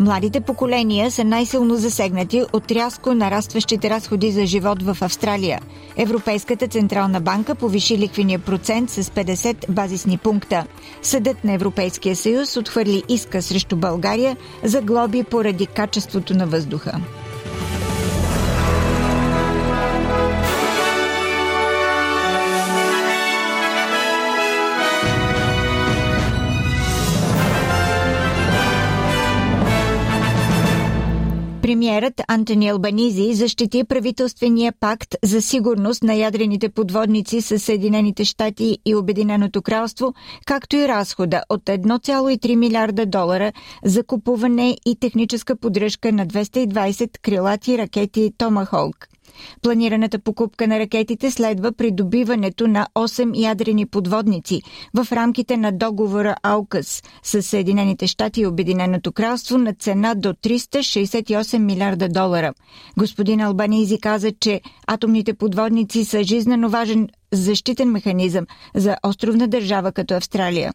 Младите поколения са най-силно засегнати от рязко нарастващите разходи за живот в Австралия. Европейската централна банка повиши ликвения процент с 50 базисни пункта. Съдът на Европейския съюз отхвърли иска срещу България за глоби поради качеството на въздуха. Премьерът Антони Албанизи защити правителствения пакт за сигурност на ядрените подводници с Съединените щати и Обединеното кралство, както и разхода от 1,3 милиарда долара за купуване и техническа поддръжка на 220 крилати ракети Томахолк. Планираната покупка на ракетите следва придобиването на 8 ядрени подводници в рамките на договора АУКАС с Съединените щати и Обединеното кралство на цена до 368 милиарда долара. Господин Албанизи каза, че атомните подводници са жизненно важен защитен механизъм за островна държава като Австралия.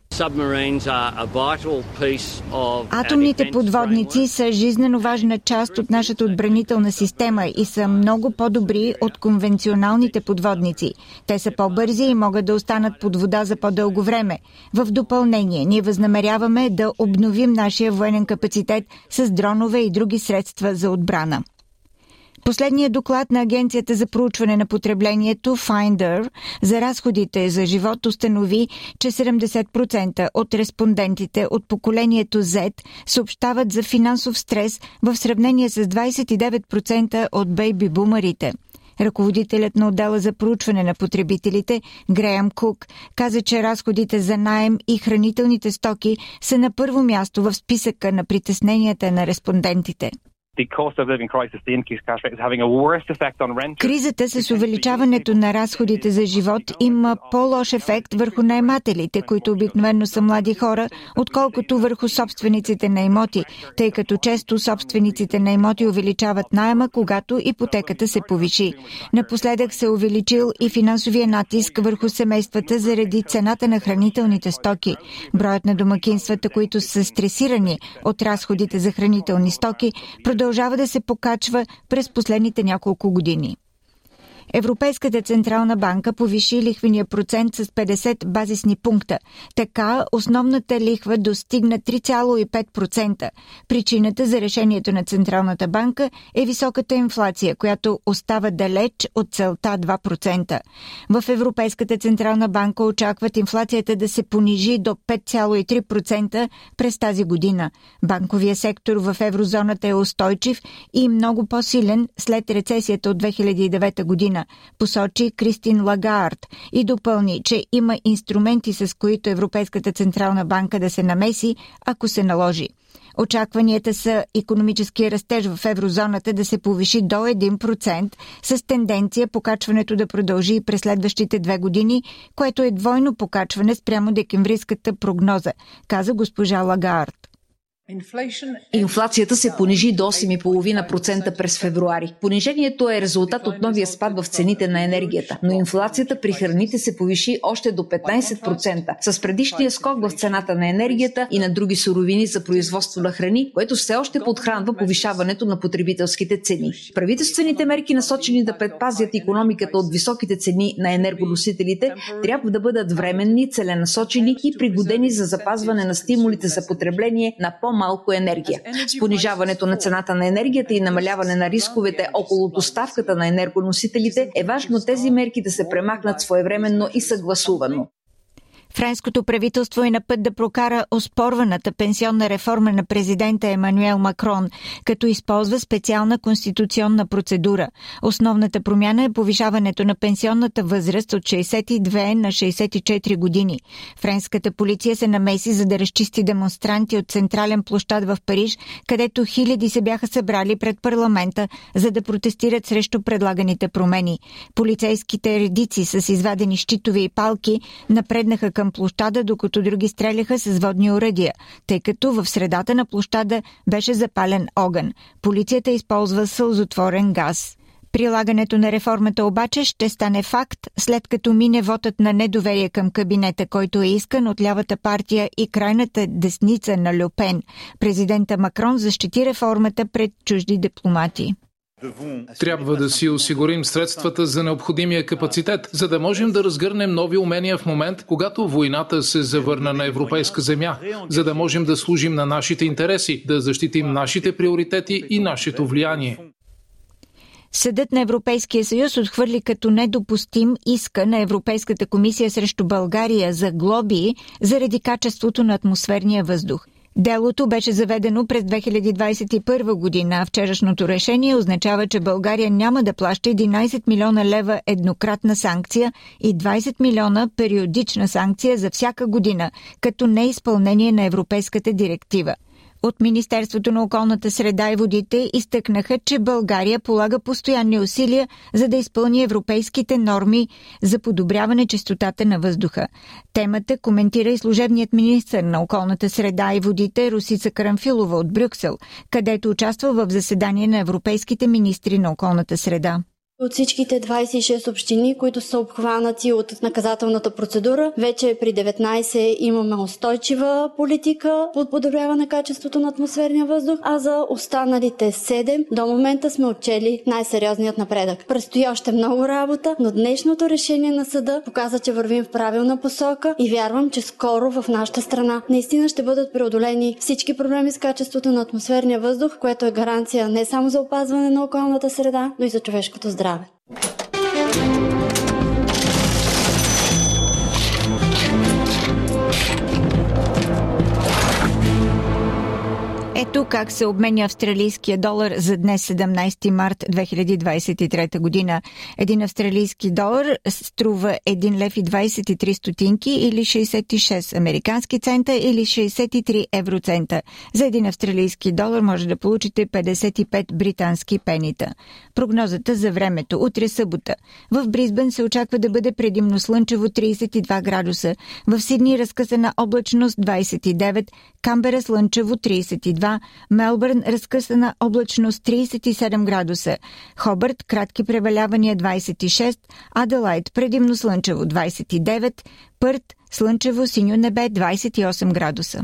Атомните подводници са жизненно важна част от нашата отбранителна система и са много по-добри от конвенционалните подводници. Те са по-бързи и могат да останат под вода за по-дълго време. В допълнение, ние възнамеряваме да обновим нашия военен капацитет с дронове и други средства за отбрана. Последният доклад на Агенцията за проучване на потреблението Finder за разходите за живот установи, че 70% от респондентите от поколението Z съобщават за финансов стрес в сравнение с 29% от бейби-бумарите. Ръководителят на отдела за проучване на потребителите, Греъм Кук, каза, че разходите за наем и хранителните стоки са на първо място в списъка на притесненията на респондентите. Кризата с увеличаването на разходите за живот има по-лош ефект върху наймателите, които обикновено са млади хора, отколкото върху собствениците на имоти, тъй като често собствениците на имоти увеличават найема, когато ипотеката се повиши. Напоследък се увеличил и финансовия натиск върху семействата заради цената на хранителните стоки. Броят на домакинствата, които са стресирани от разходите за хранителни стоки, продължава продължава да се покачва през последните няколко години. Европейската централна банка повиши лихвения процент с 50 базисни пункта. Така основната лихва достигна 3,5%. Причината за решението на Централната банка е високата инфлация, която остава далеч от целта 2%. В Европейската централна банка очакват инфлацията да се понижи до 5,3% през тази година. Банковия сектор в еврозоната е устойчив и много по-силен след рецесията от 2009 година посочи Кристин Лагард и допълни, че има инструменти, с които Европейската Централна банка да се намеси, ако се наложи. Очакванията са економическия растеж в еврозоната да се повиши до 1% с тенденция покачването да продължи и през следващите две години, което е двойно покачване спрямо декемврийската прогноза, каза госпожа Лагард. Инфлацията се понижи до 8,5% през февруари. Понижението е резултат от новия спад в цените на енергията, но инфлацията при храните се повиши още до 15%, с предишния скок в цената на енергията и на други суровини за производство на храни, което все още подхранва повишаването на потребителските цени. Правителствените мерки, насочени да предпазят економиката от високите цени на енергоносителите, трябва да бъдат временни, целенасочени и пригодени за запазване на стимулите за потребление на по по-малко енергия. С понижаването на цената на енергията и намаляване на рисковете около доставката на енергоносителите е важно тези мерки да се премахнат своевременно и съгласувано. Френското правителство е на път да прокара оспорваната пенсионна реформа на президента Емануел Макрон, като използва специална конституционна процедура. Основната промяна е повишаването на пенсионната възраст от 62 на 64 години. Френската полиция се намеси за да разчисти демонстранти от централен площад в Париж, където хиляди се бяха събрали пред парламента, за да протестират срещу предлаганите промени. Полицейските редици с извадени щитове и палки напреднаха към площада, докато други стреляха с водни уредия, тъй като в средата на площада беше запален огън. Полицията използва сълзотворен газ. Прилагането на реформата обаче ще стане факт, след като мине вотът на недоверие към кабинета, който е искан от лявата партия и крайната десница на Люпен. Президента Макрон защити реформата пред чужди дипломати. Трябва да си осигурим средствата за необходимия капацитет, за да можем да разгърнем нови умения в момент, когато войната се завърна на европейска земя, за да можем да служим на нашите интереси, да защитим нашите приоритети и нашето влияние. Съдът на Европейския съюз отхвърли като недопустим иска на Европейската комисия срещу България за глоби заради качеството на атмосферния въздух. Делото беше заведено през 2021 година. Вчерашното решение означава, че България няма да плаща 11 милиона лева еднократна санкция и 20 милиона периодична санкция за всяка година, като неизпълнение на Европейската директива. От Министерството на околната среда и водите изтъкнаха, че България полага постоянни усилия за да изпълни европейските норми за подобряване чистотата на въздуха. Темата коментира и служебният министр на околната среда и водите Русица Карамфилова от Брюксел, където участва в заседание на европейските министри на околната среда. От всичките 26 общини, които са обхванати от наказателната процедура, вече при 19 имаме устойчива политика под подобряване на качеството на атмосферния въздух, а за останалите 7 до момента сме отчели най-сериозният напредък. Предстои още много работа, но днешното решение на съда показа, че вървим в правилна посока и вярвам, че скоро в нашата страна наистина ще бъдат преодолени всички проблеми с качеството на атмосферния въздух, което е гаранция не само за опазване на околната среда, но и за човешкото здраве здраве! Ето как се обменя австралийския долар за днес 17 март 2023 година. Един австралийски долар струва 1 лев и 23 стотинки или 66 американски цента или 63 евроцента. За един австралийски долар може да получите 55 британски пенита. Прогнозата за времето. Утре събота. В Бризбен се очаква да бъде предимно слънчево 32 градуса. В Сидни разкъсана облачност 29, Камбера слънчево 32, Мелбърн разкъсана облачност 37 градуса, Хобърт кратки превалявания 26, Аделайт предимно слънчево 29, Пърт слънчево синьо небе 28 градуса.